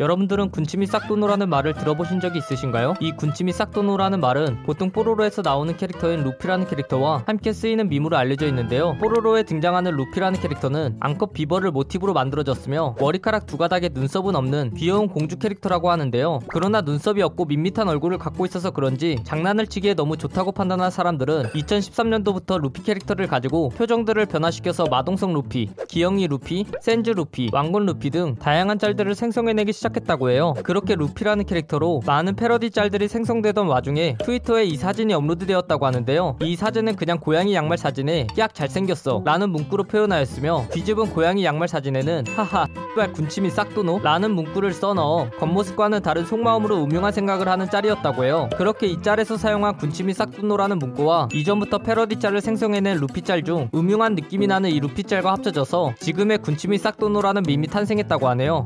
여러분들은 군침이 싹 도노라는 말을 들어보신 적이 있으신가요? 이 군침이 싹 도노라는 말은 보통 뽀로로에서 나오는 캐릭터인 루피라는 캐릭터와 함께 쓰이는 밈으로 알려져 있는데요. 뽀로로에 등장하는 루피라는 캐릭터는 암컷 비버를 모티브로 만들어졌으며 머리카락 두 가닥에 눈썹은 없는 귀여운 공주 캐릭터라고 하는데요. 그러나 눈썹이 없고 밋밋한 얼굴을 갖고 있어서 그런지 장난을 치기에 너무 좋다고 판단한 사람들은 2013년도부터 루피 캐릭터를 가지고 표정들을 변화시켜서 마동석 루피, 기영이 루피, 센즈 루피, 왕건 루피 등 다양한 짤들을 생성해내기 시작 시작했다고 해요. 그렇게 루피라는 캐릭터로 많은 패러디 짤들이 생성되던 와중에 트위터에 이 사진이 업로드되었다고 하는데요. 이 사진은 그냥 고양이 양말 사진에 약 잘생겼어 라는 문구로 표현하였으며 뒤집은 고양이 양말 사진에는 하하 발 군침이 싹 도노 라는 문구를 써넣어 겉모습과는 다른 속마음으로 음흉한 생각을 하는 짤이었다고 해요. 그렇게 이 짤에서 사용한 군침이 싹 도노라는 문구와 이전부터 패러디 짤을 생성해낸 루피 짤 중 음흉한 느낌이 나는 이 루피 짤과 합쳐져서 지금의 군침이 싹 도노라는 밈이 탄생했다고 하네요.